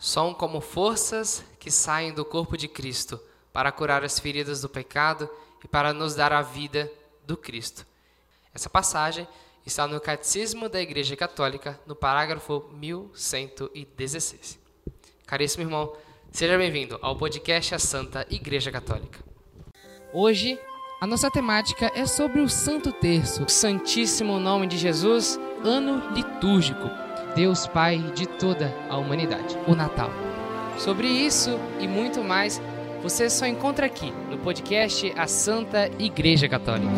são como forças que saem do corpo de Cristo para curar as feridas do pecado e para nos dar a vida do Cristo. Essa passagem está no Catecismo da Igreja Católica, no parágrafo 1116. Caríssimo irmão, seja bem-vindo ao podcast A Santa Igreja Católica. Hoje, a nossa temática é sobre o Santo Terço, o Santíssimo Nome de Jesus, ano litúrgico, Deus Pai de toda a humanidade, o Natal. Sobre isso e muito mais, você só encontra aqui no podcast A Santa Igreja Católica.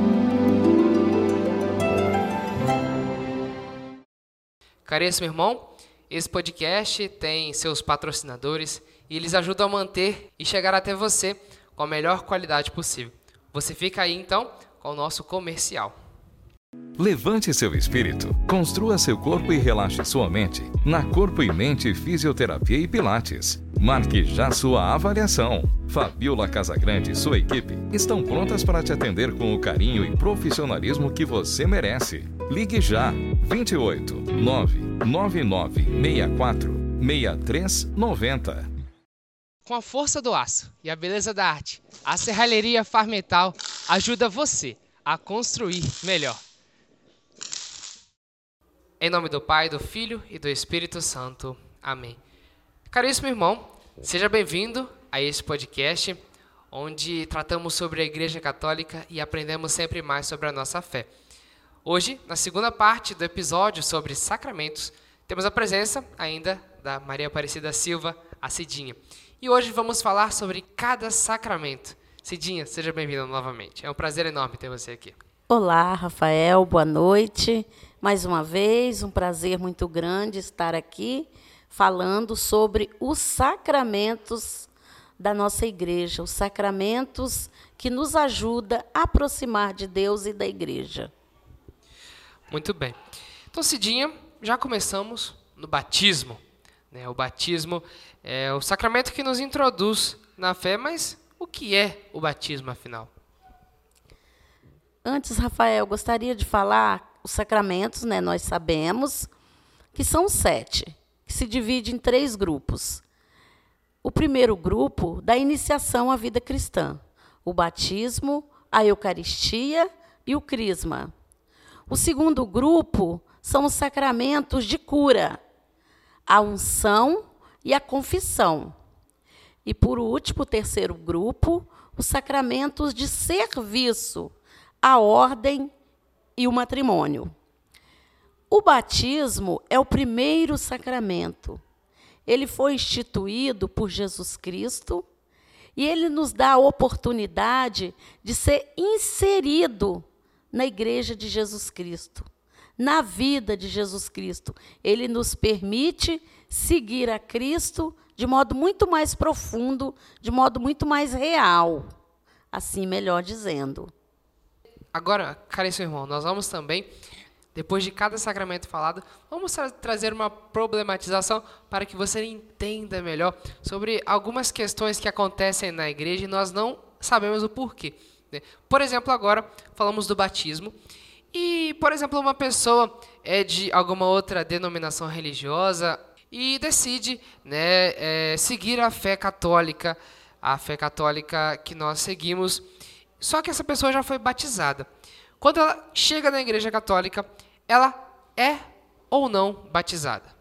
Caríssimo irmão, esse podcast tem seus patrocinadores e eles ajudam a manter e chegar até você com a melhor qualidade possível. Você fica aí então com o nosso comercial. Levante seu espírito, construa seu corpo e relaxe sua mente na Corpo e Mente Fisioterapia e Pilates. Marque já sua avaliação. Fabiola Casagrande e sua equipe estão prontas para te atender com o carinho e profissionalismo que você merece. Ligue já 28 999 64 6390. Com a força do aço e a beleza da arte, a Serralheria Farmetal ajuda você a construir melhor. Em nome do Pai, do Filho e do Espírito Santo. Amém. Caríssimo irmão, seja bem-vindo a este podcast, onde tratamos sobre a Igreja Católica e aprendemos sempre mais sobre a nossa fé. Hoje, na segunda parte do episódio sobre sacramentos, temos a presença ainda da Maria Aparecida Silva, a Cidinha. E hoje vamos falar sobre cada sacramento. Cidinha, seja bem-vinda novamente. É um prazer enorme ter você aqui. Olá, Rafael, boa noite. Mais uma vez, um prazer muito grande estar aqui falando sobre os sacramentos da nossa igreja, os sacramentos que nos ajudam a aproximar de Deus e da igreja. Muito bem. Então, Cidinha, já começamos no batismo. Né? O batismo é o sacramento que nos introduz na fé, mas o que é o batismo, afinal? Antes, Rafael, gostaria de falar os sacramentos, né? Nós sabemos que são sete, que se divide em três grupos. O primeiro grupo da iniciação à vida cristã, o batismo, a Eucaristia e o crisma. O segundo grupo são os sacramentos de cura, a unção e a confissão. E por último, o terceiro grupo, os sacramentos de serviço, a ordem e o matrimônio. O batismo é o primeiro sacramento. Ele foi instituído por Jesus Cristo e ele nos dá a oportunidade de ser inserido na igreja de Jesus Cristo, na vida de Jesus Cristo. Ele nos permite seguir a Cristo de modo muito mais profundo, de modo muito mais real. Assim, melhor dizendo. Agora, caríssimo irmão, nós vamos também, depois de cada sacramento falado, vamos tra trazer uma problematização para que você entenda melhor sobre algumas questões que acontecem na igreja e nós não sabemos o porquê. Né? Por exemplo, agora falamos do batismo. E, por exemplo, uma pessoa é de alguma outra denominação religiosa e decide né, é, seguir a fé católica, a fé católica que nós seguimos só que essa pessoa já foi batizada. Quando ela chega na igreja católica, ela é ou não batizada?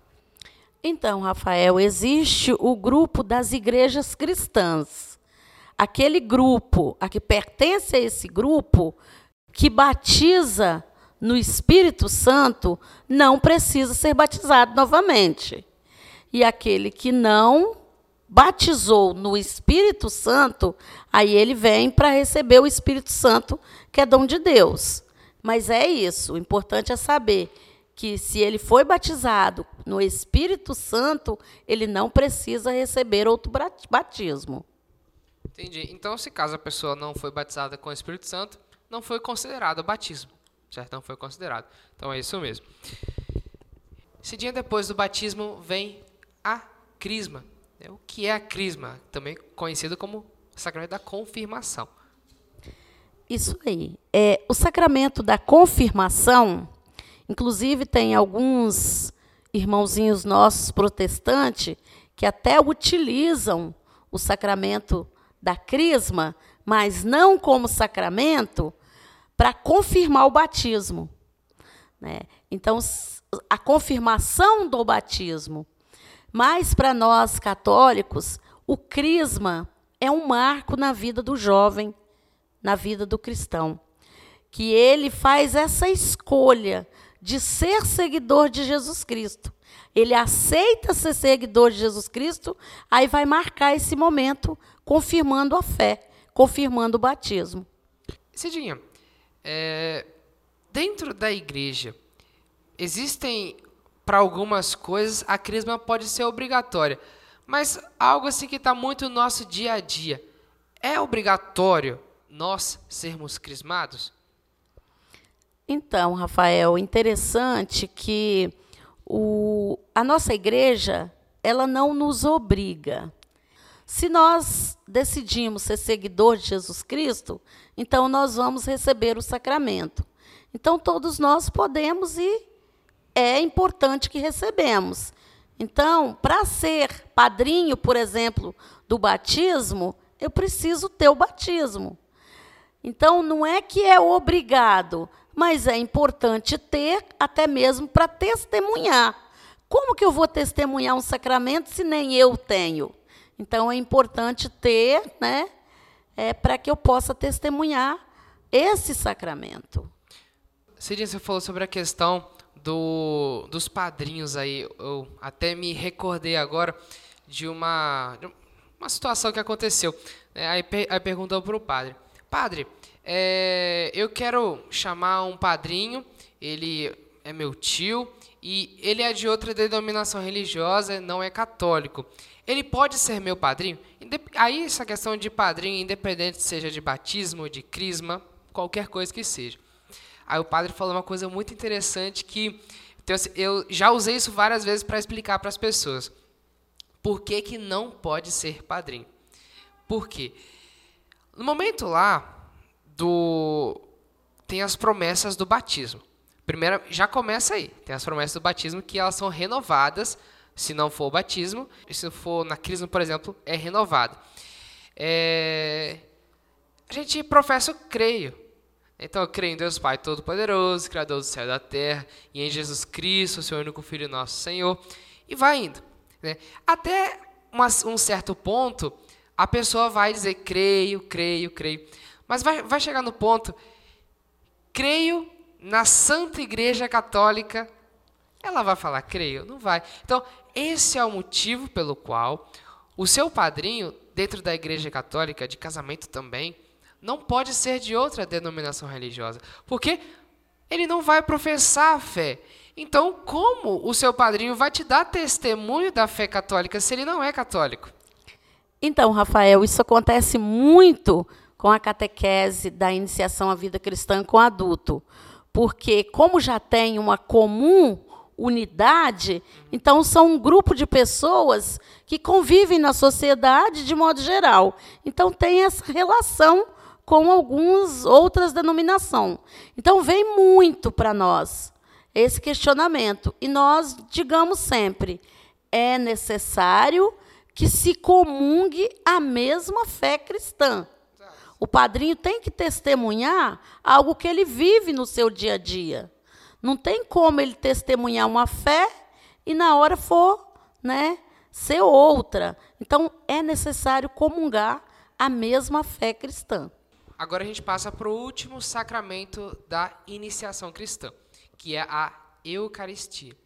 Então, Rafael, existe o grupo das igrejas cristãs. Aquele grupo, a que pertence a esse grupo, que batiza no Espírito Santo, não precisa ser batizado novamente. E aquele que não batizou no Espírito Santo, aí ele vem para receber o Espírito Santo, que é dom de Deus. Mas é isso, o importante é saber que se ele foi batizado no Espírito Santo, ele não precisa receber outro batismo. Entendi. Então, se caso a pessoa não foi batizada com o Espírito Santo, não foi considerado batismo, certo? Não foi considerado. Então é isso mesmo. Esse dia depois do batismo vem a crisma. É o que é a crisma, também conhecido como sacramento da confirmação. Isso aí. É, o sacramento da confirmação, inclusive tem alguns irmãozinhos nossos protestantes que até utilizam o sacramento da crisma, mas não como sacramento, para confirmar o batismo. Né? Então, a confirmação do batismo. Mas, para nós católicos, o crisma é um marco na vida do jovem, na vida do cristão. Que ele faz essa escolha de ser seguidor de Jesus Cristo. Ele aceita ser seguidor de Jesus Cristo, aí vai marcar esse momento confirmando a fé, confirmando o batismo. Cidinha, é, dentro da igreja, existem, para algumas coisas, a crisma pode ser obrigatória, mas algo assim que está muito no nosso dia a dia. É obrigatório nós sermos crismados? Então, Rafael, interessante que o, a nossa igreja ela não nos obriga. Se nós decidimos ser seguidor de Jesus Cristo, então nós vamos receber o sacramento. Então todos nós podemos e é importante que recebemos. Então, para ser padrinho, por exemplo, do batismo, eu preciso ter o batismo. Então, não é que é obrigado, mas é importante ter, até mesmo para testemunhar. Como que eu vou testemunhar um sacramento se nem eu tenho? Então é importante ter, né, é, para que eu possa testemunhar esse sacramento. Cidinha, você falou sobre a questão do, dos padrinhos aí. Eu até me recordei agora de uma, de uma situação que aconteceu. É, aí, aí perguntou para o padre: Padre, é, eu quero chamar um padrinho, ele é meu tio e ele é de outra denominação religiosa, não é católico. Ele pode ser meu padrinho? Aí essa questão de padrinho, independente seja de batismo, de crisma, qualquer coisa que seja. Aí o padre falou uma coisa muito interessante que eu já usei isso várias vezes para explicar para as pessoas. Por que, que não pode ser padrinho? Por quê? No momento lá, do tem as promessas do batismo. Primeiro, já começa aí. Tem as promessas do batismo que elas são renovadas, se não for o batismo, se for na crisma, por exemplo, é renovado. É, a gente professa o creio. Então eu creio em Deus Pai Todo-Poderoso, Criador do céu e da terra, e em Jesus Cristo, seu único Filho nosso Senhor, e vai indo. Né? Até uma, um certo ponto, a pessoa vai dizer creio, creio, creio. Mas vai, vai chegar no ponto, creio na Santa Igreja Católica. Ela vai falar, creio? Não vai. Então, esse é o motivo pelo qual o seu padrinho, dentro da Igreja Católica, de casamento também, não pode ser de outra denominação religiosa. Porque ele não vai professar a fé. Então, como o seu padrinho vai te dar testemunho da fé católica se ele não é católico? Então, Rafael, isso acontece muito com a catequese da iniciação à vida cristã com adulto. Porque, como já tem uma comum unidade, então são um grupo de pessoas que convivem na sociedade de modo geral. Então, tem essa relação com algumas outras denominações. Então, vem muito para nós esse questionamento. E nós digamos sempre: é necessário que se comungue a mesma fé cristã. O padrinho tem que testemunhar algo que ele vive no seu dia a dia. Não tem como ele testemunhar uma fé e na hora for, né, ser outra. Então é necessário comungar a mesma fé cristã. Agora a gente passa para o último sacramento da iniciação cristã, que é a Eucaristia.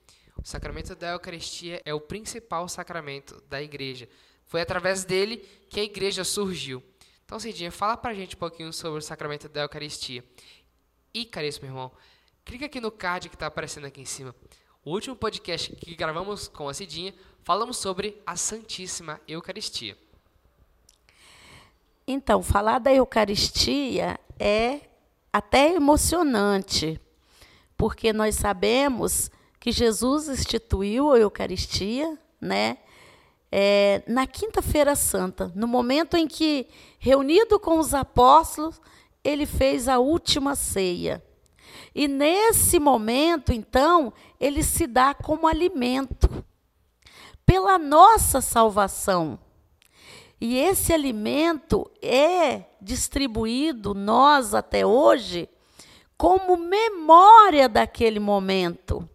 O sacramento da Eucaristia é o principal sacramento da igreja. Foi através dele que a igreja surgiu. Então, Cidinha, fala pra gente um pouquinho sobre o sacramento da Eucaristia. E, caríssimo irmão, clica aqui no card que está aparecendo aqui em cima. O último podcast que gravamos com a Cidinha, falamos sobre a Santíssima Eucaristia. Então, falar da Eucaristia é até emocionante, porque nós sabemos que Jesus instituiu a Eucaristia, né? é, na Quinta-feira Santa, no momento em que, reunido com os apóstolos, ele fez a última ceia. E nesse momento, então, ele se dá como alimento pela nossa salvação. E esse alimento é distribuído nós até hoje como memória daquele momento.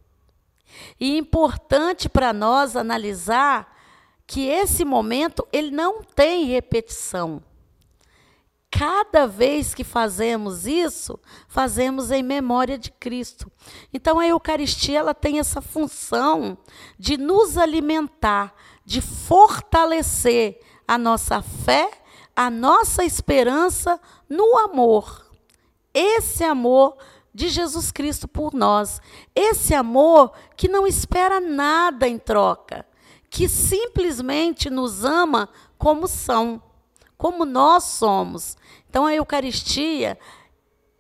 E importante para nós analisar que esse momento ele não tem repetição. Cada vez que fazemos isso, fazemos em memória de Cristo. Então a Eucaristia ela tem essa função de nos alimentar, de fortalecer a nossa fé, a nossa esperança no amor. Esse amor de Jesus Cristo por nós. Esse amor que não espera nada em troca, que simplesmente nos ama como são, como nós somos. Então a Eucaristia,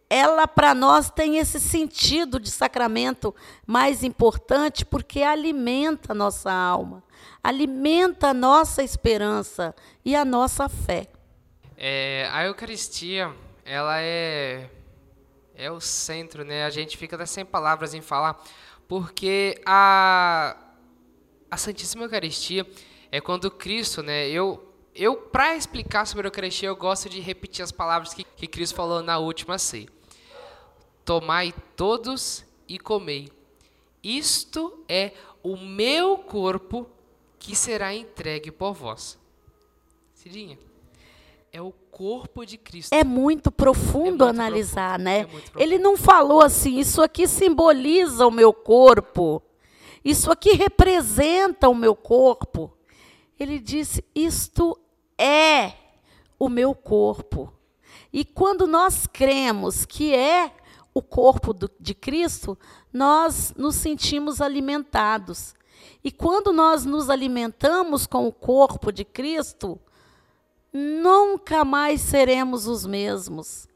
ela para nós tem esse sentido de sacramento mais importante porque alimenta a nossa alma, alimenta a nossa esperança e a nossa fé. É, a Eucaristia, ela é é o centro, né? A gente fica até sem palavras em falar, porque a a Santíssima Eucaristia é quando Cristo, né? Eu eu, para explicar sobre a Eucaristia, eu gosto de repetir as palavras que, que Cristo falou na última ceia. Tomai todos e comei. Isto é o meu corpo que será entregue por vós. Cidinha, é o corpo de Cristo. É muito profundo é muito analisar, profundo. né? É profundo. Ele não falou assim, isso aqui simboliza o meu corpo. Isso aqui representa o meu corpo. Ele disse: Isto é o meu corpo. E quando nós cremos que é o corpo do, de Cristo, nós nos sentimos alimentados. E quando nós nos alimentamos com o corpo de Cristo, nunca mais seremos os mesmos.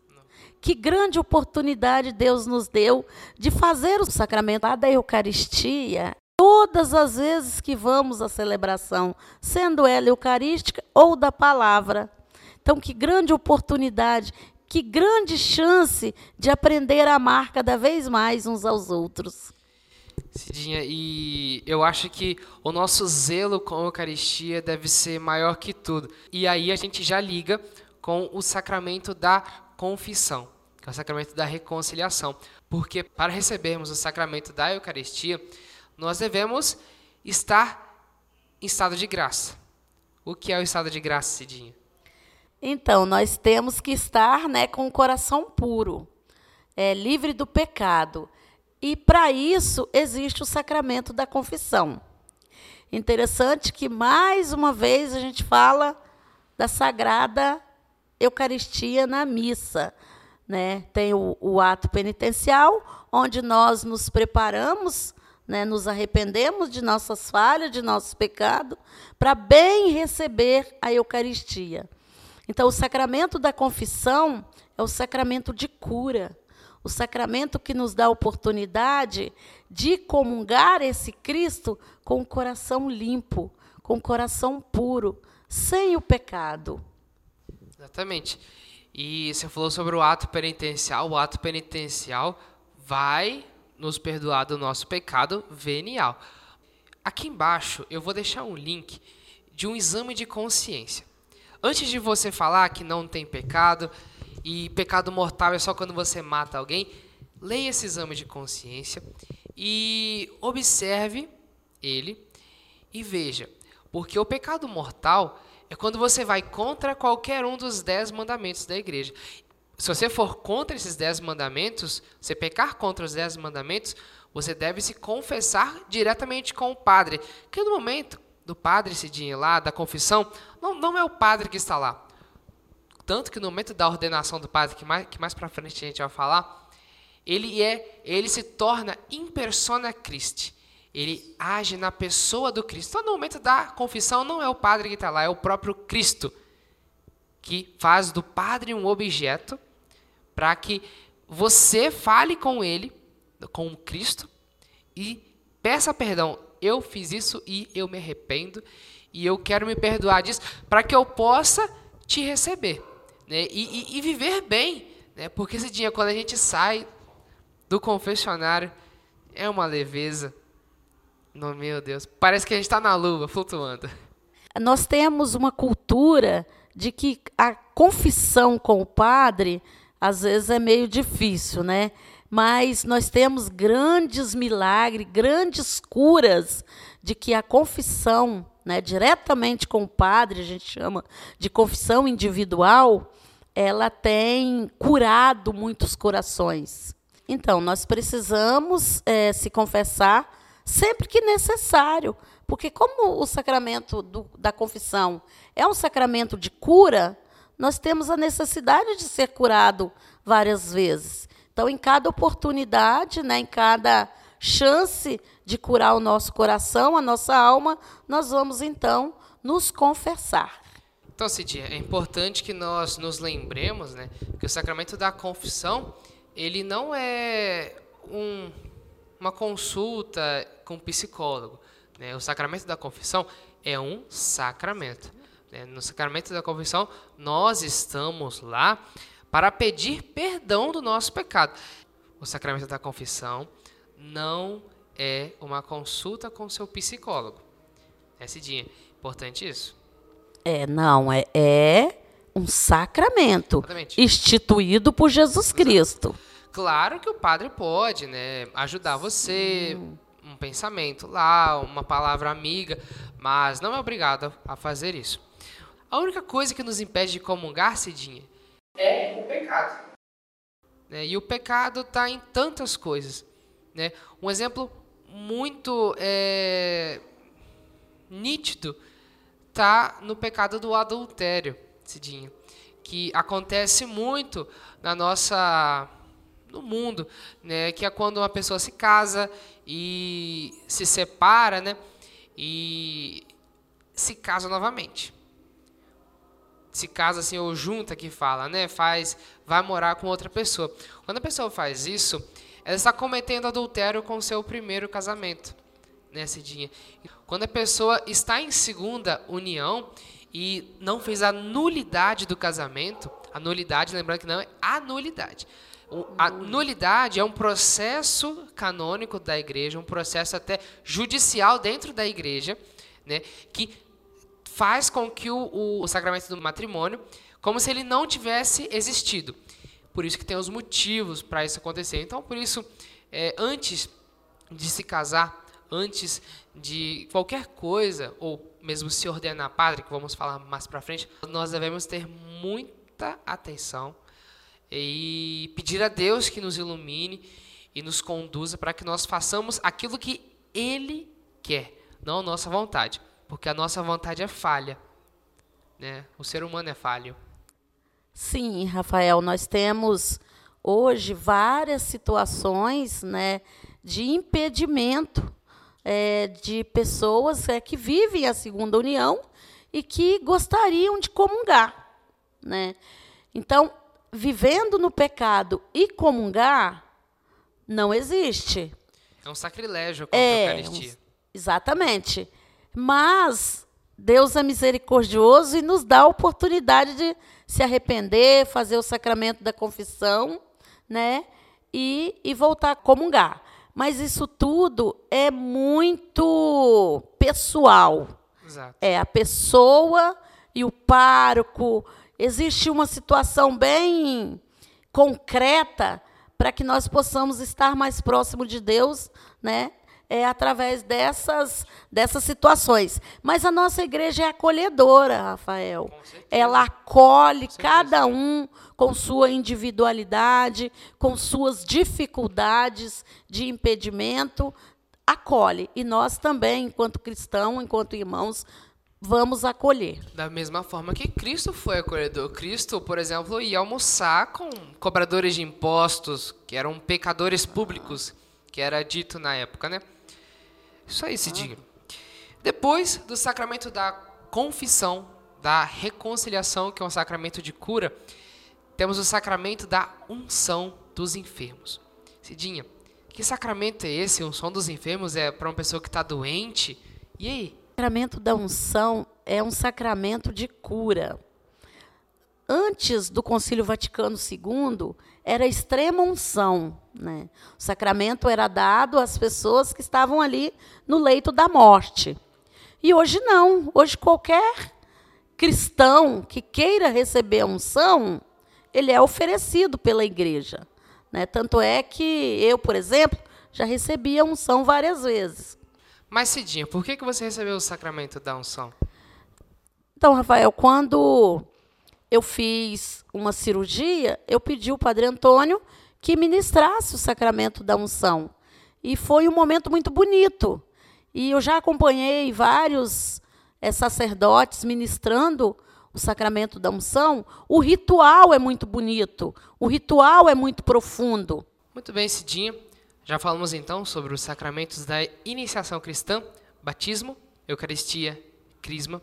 Que grande oportunidade Deus nos deu de fazer o sacramento da Eucaristia todas as vezes que vamos à celebração, sendo ela eucarística ou da palavra. Então, que grande oportunidade, que grande chance de aprender a amar cada vez mais uns aos outros. Cidinha, e eu acho que o nosso zelo com a Eucaristia deve ser maior que tudo. E aí a gente já liga com o sacramento da confissão, que é o sacramento da reconciliação. Porque para recebermos o sacramento da Eucaristia, nós devemos estar em estado de graça. O que é o estado de graça, Cidinha? Então, nós temos que estar né, com o coração puro, é, livre do pecado. E para isso existe o sacramento da confissão. Interessante que, mais uma vez, a gente fala da sagrada Eucaristia na missa. Né? Tem o, o ato penitencial, onde nós nos preparamos né, nos arrependemos de nossas falhas, de nossos pecados, para bem receber a Eucaristia. Então, o sacramento da confissão é o sacramento de cura, o sacramento que nos dá a oportunidade de comungar esse Cristo com o coração limpo, com o coração puro, sem o pecado. Exatamente. E você falou sobre o ato penitencial. O ato penitencial vai nos perdoar do nosso pecado venial. Aqui embaixo eu vou deixar um link de um exame de consciência. Antes de você falar que não tem pecado e pecado mortal é só quando você mata alguém, leia esse exame de consciência e observe ele e veja, porque o pecado mortal é quando você vai contra qualquer um dos dez mandamentos da igreja se você for contra esses dez mandamentos, você pecar contra os dez mandamentos, você deve se confessar diretamente com o padre. Que no momento do padre Cidinho lá, da confissão, não, não é o padre que está lá. Tanto que no momento da ordenação do padre, que mais, que mais para frente a gente vai falar, ele é, ele se torna in persona Christi. Ele age na pessoa do Cristo. Então, no momento da confissão, não é o padre que está lá, é o próprio Cristo que faz do padre um objeto para que você fale com ele, com Cristo, e peça perdão. Eu fiz isso e eu me arrependo e eu quero me perdoar disso para que eu possa te receber né? e, e, e viver bem. Né? Porque esse dia, quando a gente sai do confessionário, é uma leveza, No, meu Deus, parece que a gente está na lua, flutuando. Nós temos uma cultura de que a confissão com o padre às vezes é meio difícil, né? Mas nós temos grandes milagres, grandes curas de que a confissão, né, diretamente com o padre, a gente chama de confissão individual, ela tem curado muitos corações. Então, nós precisamos é, se confessar sempre que necessário, porque como o sacramento do, da confissão é um sacramento de cura, nós temos a necessidade de ser curado várias vezes. Então, em cada oportunidade, né, em cada chance de curar o nosso coração, a nossa alma, nós vamos então nos confessar. Então, Cidinha, é importante que nós nos lembremos né, que o sacramento da confissão ele não é um, uma consulta com um psicólogo. Né? O sacramento da confissão é um sacramento. Né? No sacramento da confissão, nós estamos lá para pedir perdão do nosso pecado. O sacramento da confissão não é uma consulta com seu psicólogo. É, Cidinha, importante isso. É, não, é, é um sacramento Exatamente. instituído por Jesus Cristo. Claro que o padre pode, né, ajudar você, Sim. um pensamento lá, uma palavra amiga, mas não é obrigado a fazer isso. A única coisa que nos impede de comungar, Cidinha, é o pecado. Né? E o pecado está em tantas coisas. Né? Um exemplo muito é, nítido está no pecado do adultério, Cidinha, que acontece muito na nossa no mundo, né, que é quando uma pessoa se casa e se separa, né, e se casa novamente. Se casa assim ou junta que fala, né, faz, vai morar com outra pessoa. Quando a pessoa faz isso, ela está cometendo adultério com o seu primeiro casamento, né, Cidinha? Quando a pessoa está em segunda união e não fez a nulidade do casamento, a nulidade, lembrando que não é a nulidade. A nulidade é um processo canônico da igreja, um processo até judicial dentro da igreja, né, que faz com que o, o sacramento do matrimônio, como se ele não tivesse existido. Por isso que tem os motivos para isso acontecer. Então, por isso, é, antes de se casar, antes de qualquer coisa, ou mesmo se ordenar padre, que vamos falar mais para frente, nós devemos ter muita atenção e pedir a Deus que nos ilumine e nos conduza para que nós façamos aquilo que Ele quer, não a nossa vontade, porque a nossa vontade é falha. Né? O ser humano é falho. Sim, Rafael, nós temos hoje várias situações né, de impedimento é, de pessoas é, que vivem a segunda união e que gostariam de comungar. Né? Então, vivendo no pecado e comungar não existe. É um sacrilégio contra é, a Eucaristia. Um, exatamente. Mas Deus é misericordioso e nos dá a oportunidade de se arrepender, fazer o sacramento da confissão, né? E, e voltar a comungar. Mas isso tudo é muito pessoal. Exato. É a pessoa e o pároco. Existe uma situação bem concreta para que nós possamos estar mais próximo de Deus, né? É através dessas, dessas situações. Mas a nossa igreja é acolhedora, Rafael. Ela acolhe cada um com sua individualidade, com suas dificuldades de impedimento, acolhe. E nós também, enquanto cristãos, enquanto irmãos, vamos acolher. Da mesma forma que Cristo foi acolhedor. Cristo, por exemplo, ia almoçar com cobradores de impostos, que eram pecadores públicos, que era dito na época, né? Isso aí, Cidinho. Depois do sacramento da confissão, da reconciliação, que é um sacramento de cura, temos o sacramento da unção dos enfermos. Cidinha, que sacramento é esse? Unção dos enfermos é para uma pessoa que está doente? E aí? O sacramento da unção é um sacramento de cura. antes do Concílio Vaticano II, era extrema unção. Né? O sacramento era dado às pessoas que estavam ali no leito da morte. E hoje não. Hoje qualquer cristão que queira receber a unção, ele é oferecido pela igreja. Né? Tanto é que eu, por exemplo, já recebi a unção várias vezes. Mas, Cidinha, por que, que você recebeu o sacramento da unção? Então, Rafael, quando eu fiz uma cirurgia, eu pedi ao Padre Antônio que ministrasse o sacramento da unção. E foi um momento muito bonito. E eu já acompanhei vários é, sacerdotes ministrando o sacramento da unção. O ritual é muito bonito, o ritual é muito profundo. Muito bem, Cidinha. Já falamos então sobre os sacramentos da iniciação cristã, batismo, eucaristia, crisma.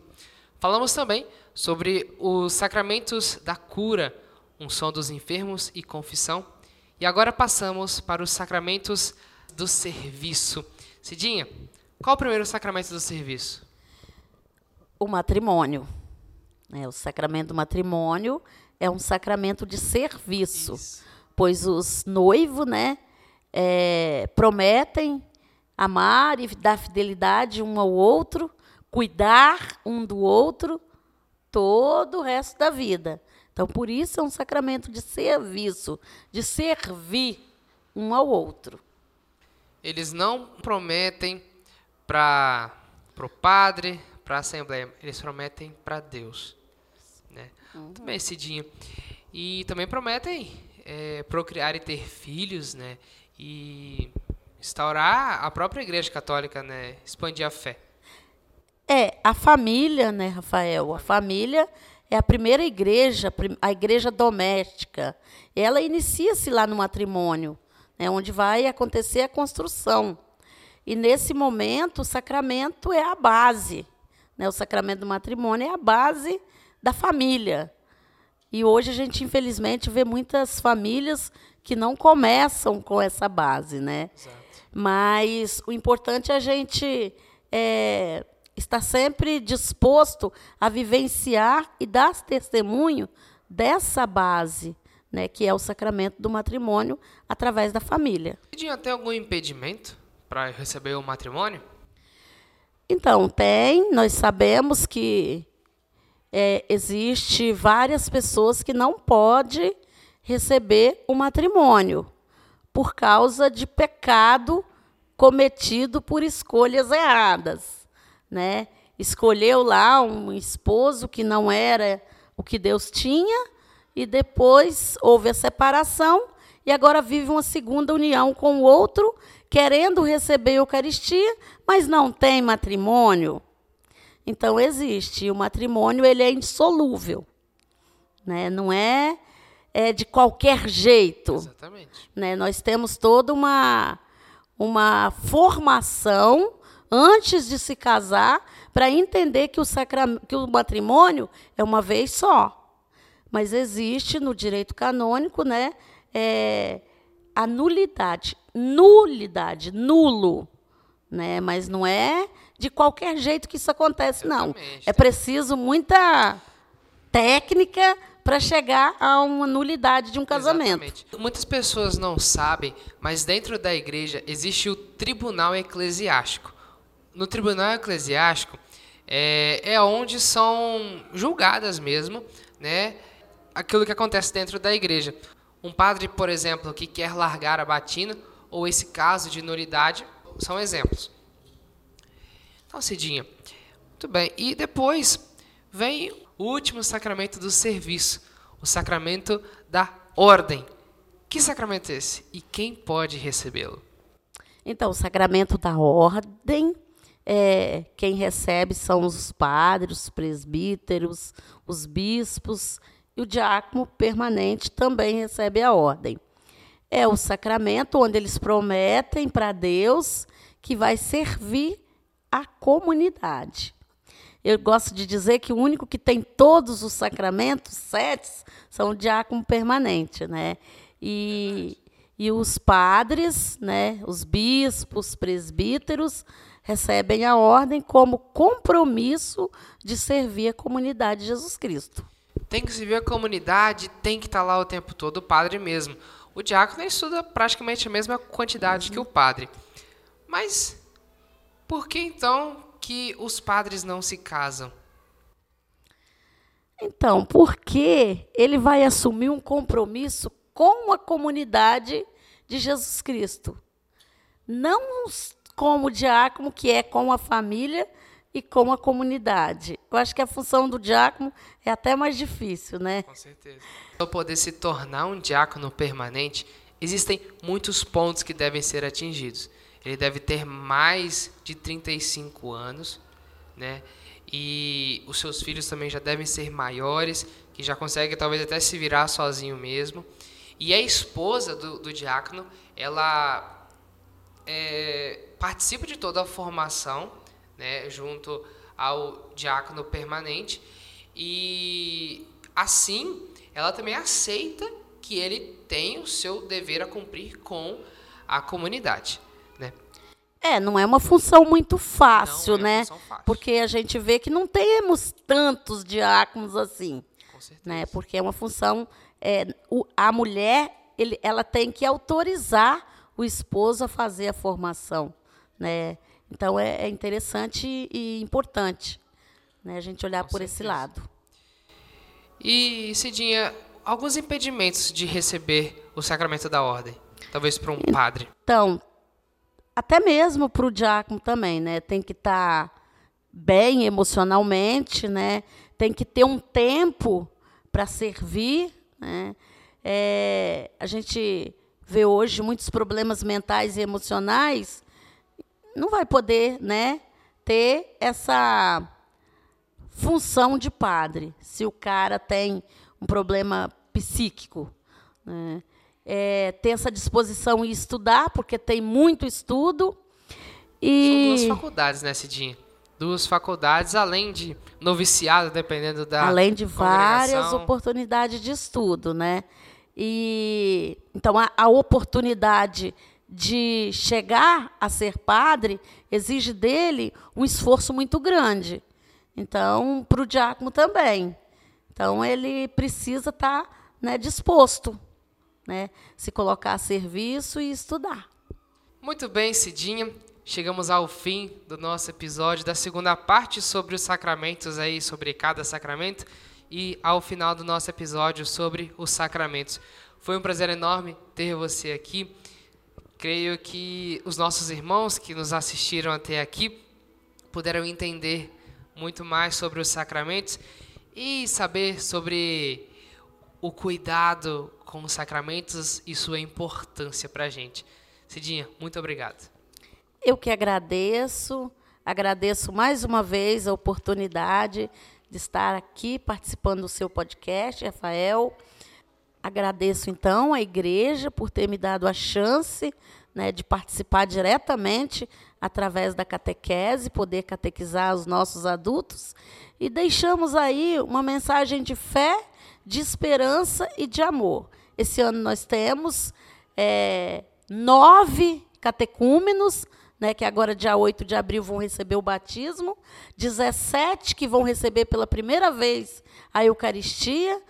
Falamos também sobre os sacramentos da cura, unção dos enfermos e confissão. E agora passamos para os sacramentos do serviço. Cidinha, qual o primeiro sacramento do serviço? O matrimônio. É, o sacramento do matrimônio é um sacramento de serviço, Isso. pois os noivos né, é, prometem amar e dar fidelidade um ao outro cuidar um do outro todo o resto da vida. Então, por isso é um sacramento de serviço, de servir um ao outro. Eles não prometem para o padre, para a assembleia, eles prometem para Deus. Né? Uhum. Também, Cidinha. E também prometem é, procriar e ter filhos, né? E instaurar a própria Igreja Católica, né? Expandir a fé. É, a família, né, Rafael? A família é a primeira igreja, a igreja doméstica. Ela inicia-se lá no matrimônio, né, onde vai acontecer a construção. E nesse momento, o sacramento é a base. Né? O sacramento do matrimônio é a base da família. E hoje a gente, infelizmente, vê muitas famílias que não começam com essa base. Né? Mas o importante é a gente é, está sempre disposto a vivenciar e dar testemunho dessa base, né, que é o sacramento do matrimônio através da família. Tinha até algum impedimento para receber o matrimônio? Então, tem. Nós sabemos que é, existe várias pessoas que não podem receber o matrimônio por causa de pecado cometido por escolhas erradas né? Escolheu lá um esposo que não era o que Deus tinha e depois houve a separação e agora vive uma segunda união com o outro, querendo receber a Eucaristia, mas não tem matrimônio. Então existe, o matrimônio ele é insolúvel, né? Não é, é de qualquer jeito. Exatamente. Né? Nós temos toda uma uma formação antes de se casar para entender que o, que o matrimônio é uma vez só. Mas existe no direito canônico né, é, a nulidade. Nulidade, nulo. Né? Mas não é de qualquer jeito que isso acontece, não. É preciso muita técnica para chegar a uma nulidade de um casamento. Exatamente. Muitas pessoas não sabem, mas dentro da igreja existe o tribunal eclesiástico no tribunal eclesiástico é, é onde são julgadas mesmo, né, aquilo que acontece dentro da igreja. Um padre, por exemplo, que quer largar a batina ou esse caso de nulidade são exemplos. Então, Cidinha, muito bem. E depois vem o último sacramento do serviço, o sacramento da ordem. Que sacramento é esse? E quem pode recebê-lo? Então, o sacramento da ordem é, quem recebe são os padres, os presbíteros, os bispos, e o diácono permanente também recebe a ordem. É o sacramento onde eles prometem para Deus que vai servir a comunidade. Eu gosto de dizer que o único que tem todos os sacramentos, sete, são o diácono permanente. Né? E, e os padres, né, os bispos, presbíteros, recebem a ordem como compromisso de servir a comunidade de Jesus Cristo. tem que servir a comunidade, tem que estar lá o tempo todo, o padre mesmo. O diácono estuda praticamente a mesma quantidade que o padre. Mas por que então que os padres não se casam? Então, porque ele vai assumir um compromisso com a comunidade de Jesus Cristo. Não como diácono, que é com a família e com a comunidade. Eu acho que a função do diácono é até mais difícil, né? Com certeza. Para poder se tornar um diácono permanente, existem muitos pontos que devem ser atingidos. Ele deve ter mais de 35 anos, né? E os seus filhos também já devem ser maiores, que já conseguem talvez até se virar sozinho mesmo. E a esposa do, do diácono, ela é, participa de toda a formação, né, junto ao diácono permanente, e assim ela também aceita que ele tem o seu dever a cumprir com a comunidade. Né? É, não é uma função muito fácil, é né? Fácil. Porque a gente vê que não temos tantos diáconos assim. Com certeza. Né? Porque é uma função. É, o, a mulher ele, ela tem que autorizar o esposo a fazer a formação. Né? Então é, é interessante e importante né, a gente olhar Com por certeza. esse lado. E, Cidinha, alguns impedimentos de receber o sacramento da ordem, talvez para um padre. Então, até mesmo para o diácono também, né? Tem que estar tá bem emocionalmente, né? Tem que ter um tempo para servir, né? É, a gente vê hoje muitos problemas mentais e emocionais, não vai poder, né, ter essa função de padre, se o cara tem um problema psíquico. Né? É, ter essa disposição em estudar, porque tem muito estudo. E... São duas faculdades, né, Cidinha? Duas faculdades, além de noviciado, dependendo da. Além de várias oportunidades de estudo, né? E então a, a oportunidade de chegar a ser padre exige dele um esforço muito grande. Então, para o diácono também. Então, ele precisa estar tá, né, disposto, né, se colocar a serviço e estudar. Muito bem, Cidinha. Chegamos ao fim do nosso episódio da segunda parte sobre os sacramentos aí, sobre cada sacramento e ao final do nosso episódio sobre os sacramentos. Foi um prazer enorme ter você aqui. Creio que os nossos irmãos que nos assistiram até aqui puderam entender muito mais sobre os sacramentos e saber sobre o cuidado com os sacramentos e sua importância para a gente. Cidinha, muito obrigado. Eu que agradeço, agradeço mais uma vez a oportunidade de estar aqui participando do seu podcast, Rafael. Agradeço então à igreja por ter me dado a chance né, de participar diretamente através da catequese, poder catequizar os nossos adultos. E deixamos aí uma mensagem de fé, de esperança e de amor. Esse ano nós temos é, nove catecúmenos né, que agora, dia 8 de abril, vão receber o batismo, 17 que vão receber pela primeira vez a Eucaristia,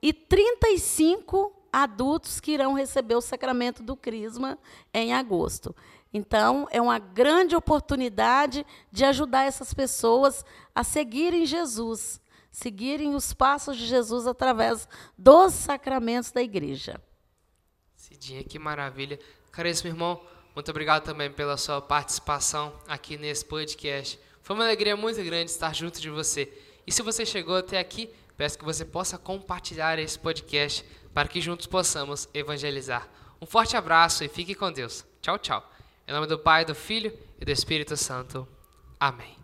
e 35 adultos que irão receber o sacramento do Crisma em agosto. Então, é uma grande oportunidade de ajudar essas pessoas a seguirem Jesus, seguirem os passos de Jesus através dos sacramentos da igreja. Cidinha, que maravilha. Caríssimo irmão, muito obrigado também pela sua participação aqui nesse podcast. Foi uma alegria muito grande estar junto de você. E se você chegou até aqui, peço que você possa compartilhar esse podcast para que juntos possamos evangelizar. Um forte abraço e fique com Deus. Tchau, tchau. Em nome do Pai, do Filho e do Espírito Santo. Amém.